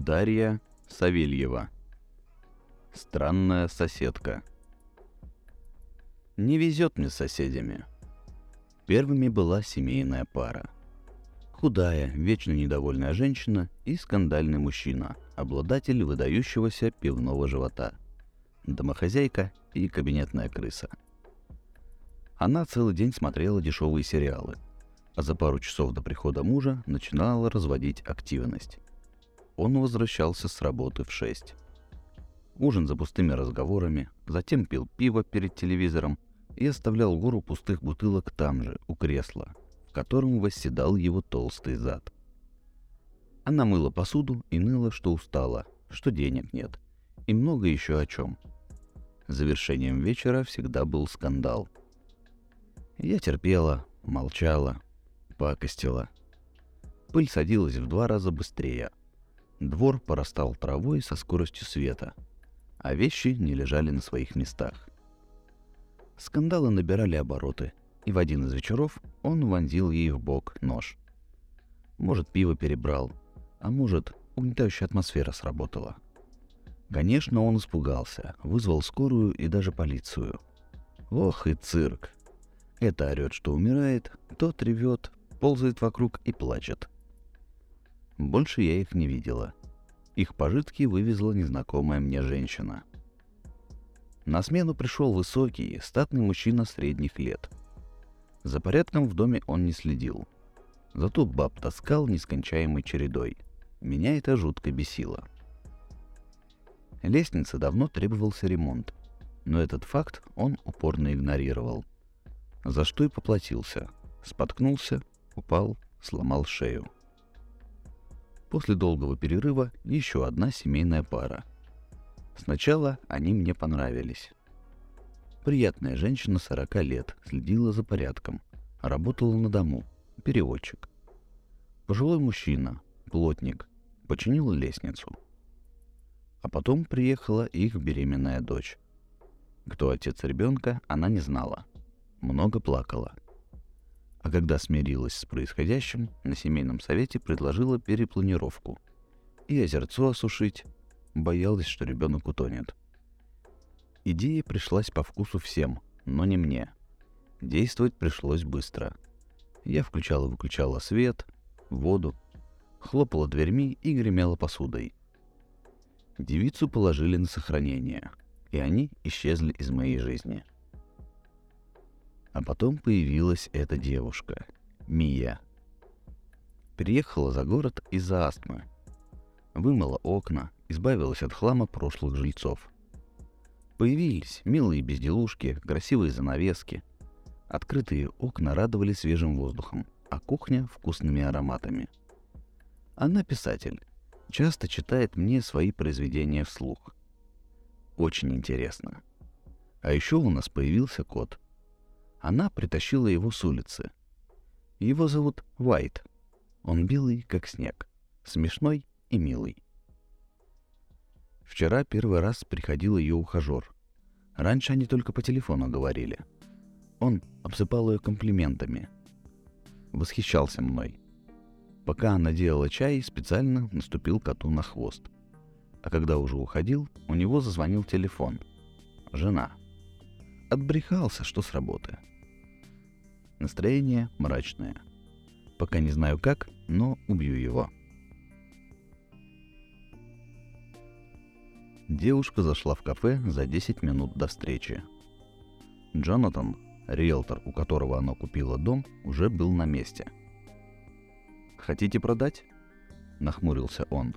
Дарья Савельева. Странная соседка. Не везет мне с соседями. Первыми была семейная пара. Худая, вечно недовольная женщина и скандальный мужчина, обладатель выдающегося пивного живота. Домохозяйка и кабинетная крыса. Она целый день смотрела дешевые сериалы, а за пару часов до прихода мужа начинала разводить активность он возвращался с работы в 6. Ужин за пустыми разговорами, затем пил пиво перед телевизором и оставлял гору пустых бутылок там же, у кресла, в котором восседал его толстый зад. Она мыла посуду и ныла, что устала, что денег нет, и много еще о чем. Завершением вечера всегда был скандал. Я терпела, молчала, пакостила. Пыль садилась в два раза быстрее, Двор порастал травой со скоростью света, а вещи не лежали на своих местах. Скандалы набирали обороты, и в один из вечеров он вонзил ей в бок нож. Может, пиво перебрал, а может, угнетающая атмосфера сработала. Конечно, он испугался, вызвал скорую и даже полицию. Ох и цирк. Это орет, что умирает, тот ревет, ползает вокруг и плачет. Больше я их не видела. Их пожитки вывезла незнакомая мне женщина. На смену пришел высокий, статный мужчина средних лет. За порядком в доме он не следил. Зато баб таскал нескончаемой чередой. Меня это жутко бесило. Лестнице давно требовался ремонт, но этот факт он упорно игнорировал. За что и поплатился. Споткнулся, упал, сломал шею. После долгого перерыва еще одна семейная пара. Сначала они мне понравились. Приятная женщина 40 лет, следила за порядком, работала на дому, переводчик. Пожилой мужчина, плотник, починил лестницу. А потом приехала их беременная дочь. Кто отец ребенка, она не знала. Много плакала. А когда смирилась с происходящим, на семейном совете предложила перепланировку. И озерцо осушить. Боялась, что ребенок утонет. Идея пришлась по вкусу всем, но не мне. Действовать пришлось быстро. Я включала и выключала свет, воду, хлопала дверьми и гремела посудой. Девицу положили на сохранение, и они исчезли из моей жизни. А потом появилась эта девушка, Мия. Приехала за город из-за астмы. Вымыла окна, избавилась от хлама прошлых жильцов. Появились милые безделушки, красивые занавески. Открытые окна радовали свежим воздухом, а кухня — вкусными ароматами. Она писатель. Часто читает мне свои произведения вслух. Очень интересно. А еще у нас появился кот — она притащила его с улицы. Его зовут Вайт. Он белый, как снег, смешной и милый. Вчера первый раз приходил ее ухажер. Раньше они только по телефону говорили. Он обсыпал ее комплиментами. Восхищался мной. Пока она делала чай, специально наступил коту на хвост. А когда уже уходил, у него зазвонил телефон. Жена. Отбрехался, что с работы. Настроение мрачное. Пока не знаю как, но убью его. Девушка зашла в кафе за 10 минут до встречи. Джонатан, риэлтор, у которого она купила дом, уже был на месте. «Хотите продать?» – нахмурился он.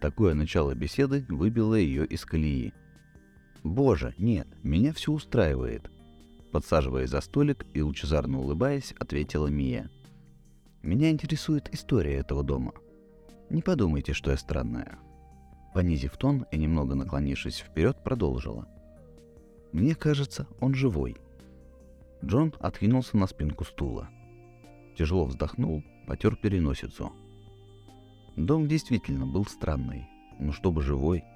Такое начало беседы выбило ее из колеи. «Боже, нет, меня все устраивает», Подсаживаясь за столик и лучезарно улыбаясь, ответила Мия. «Меня интересует история этого дома. Не подумайте, что я странная». Понизив тон и немного наклонившись вперед, продолжила. «Мне кажется, он живой». Джон откинулся на спинку стула. Тяжело вздохнул, потер переносицу. Дом действительно был странный, но чтобы живой –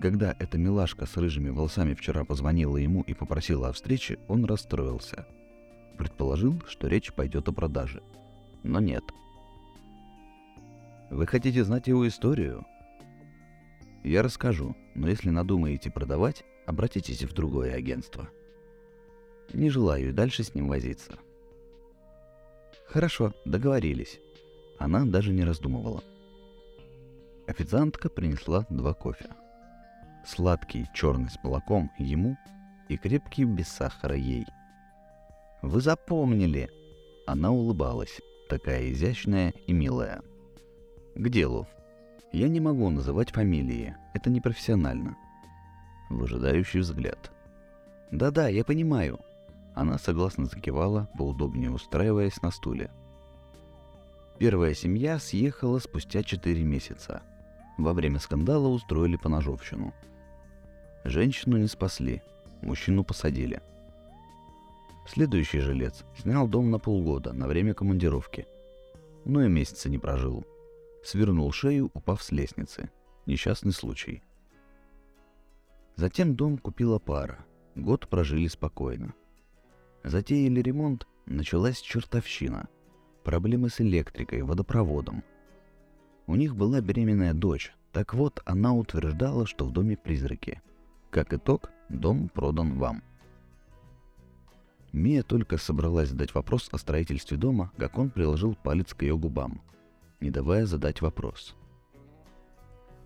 когда эта милашка с рыжими волосами вчера позвонила ему и попросила о встрече, он расстроился. Предположил, что речь пойдет о продаже. Но нет. Вы хотите знать его историю? Я расскажу, но если надумаете продавать, обратитесь в другое агентство. Не желаю и дальше с ним возиться. Хорошо, договорились. Она даже не раздумывала. Официантка принесла два кофе. Сладкий черный с молоком ему и крепкий без сахара ей. «Вы запомнили!» Она улыбалась, такая изящная и милая. «К делу. Я не могу называть фамилии, это непрофессионально». Выжидающий взгляд. «Да-да, я понимаю». Она согласно закивала, поудобнее устраиваясь на стуле. Первая семья съехала спустя 4 месяца. Во время скандала устроили поножовщину. Женщину не спасли, мужчину посадили. Следующий жилец снял дом на полгода на время командировки. Но и месяца не прожил. Свернул шею, упав с лестницы. Несчастный случай. Затем дом купила пара. Год прожили спокойно. Затеяли ремонт, началась чертовщина. Проблемы с электрикой, водопроводом. У них была беременная дочь. Так вот, она утверждала, что в доме призраки. Как итог, дом продан вам. Мия только собралась задать вопрос о строительстве дома, как он приложил палец к ее губам, не давая задать вопрос.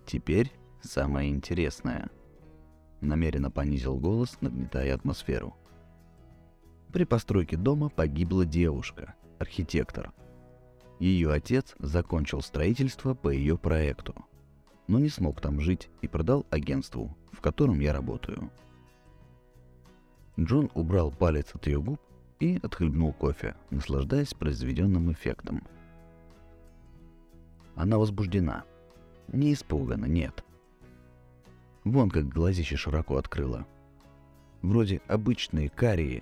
Теперь самое интересное. Намеренно понизил голос, нагнетая атмосферу. При постройке дома погибла девушка, архитектор. Ее отец закончил строительство по ее проекту, но не смог там жить и продал агентству, в котором я работаю. Джон убрал палец от ее губ и отхлебнул кофе, наслаждаясь произведенным эффектом. Она возбуждена. Не испугана, нет. Вон как глазище широко открыла. Вроде обычные карие,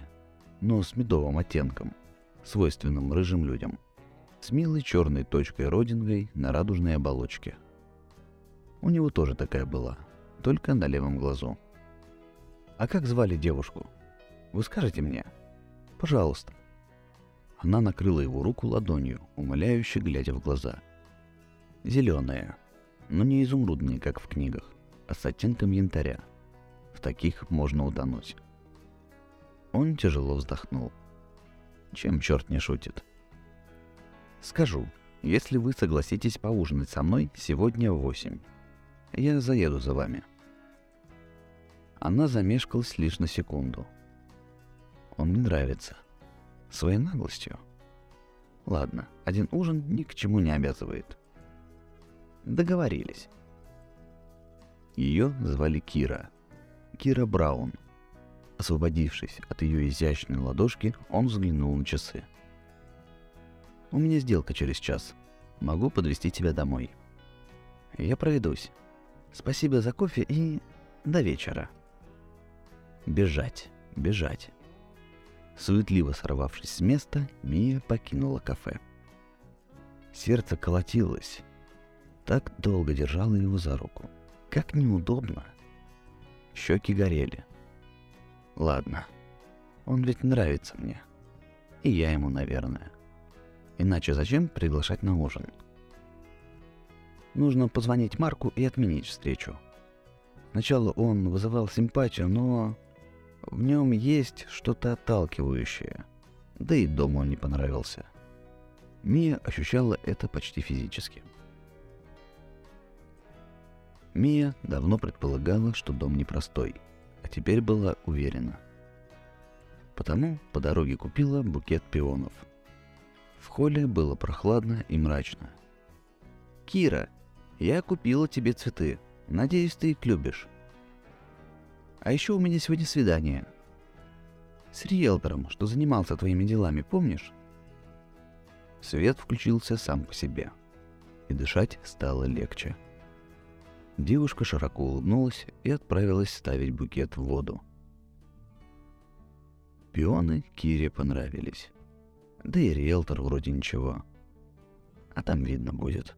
но с медовым оттенком, свойственным рыжим людям. С милой черной точкой-родингой на радужной оболочке. У него тоже такая была, только на левом глазу. А как звали девушку? Вы скажете мне? Пожалуйста. Она накрыла его руку ладонью, умоляюще глядя в глаза. Зеленые, но не изумрудные, как в книгах, а с оттенком янтаря. В таких можно утонуть. Он тяжело вздохнул. Чем черт не шутит? Скажу, если вы согласитесь поужинать со мной сегодня в восемь, я заеду за вами. Она замешкалась лишь на секунду – он мне нравится. Своей наглостью. Ладно, один ужин ни к чему не обязывает. Договорились. Ее звали Кира. Кира Браун. Освободившись от ее изящной ладошки, он взглянул на часы. «У меня сделка через час. Могу подвести тебя домой». «Я проведусь. Спасибо за кофе и до вечера». Бежать, бежать. Суетливо сорвавшись с места, Мия покинула кафе. Сердце колотилось. Так долго держала его за руку. Как неудобно. Щеки горели. Ладно, он ведь нравится мне. И я ему, наверное. Иначе зачем приглашать на ужин? Нужно позвонить Марку и отменить встречу. Сначала он вызывал симпатию, но в нем есть что-то отталкивающее. Да и дом он не понравился. Мия ощущала это почти физически. Мия давно предполагала, что дом непростой, а теперь была уверена. Потому по дороге купила букет пионов. В холле было прохладно и мрачно. «Кира, я купила тебе цветы. Надеюсь, ты их любишь». А еще у меня сегодня свидание. С риэлтором, что занимался твоими делами, помнишь? Свет включился сам по себе. И дышать стало легче. Девушка широко улыбнулась и отправилась ставить букет в воду. Пионы Кире понравились. Да и риэлтор вроде ничего. А там видно будет.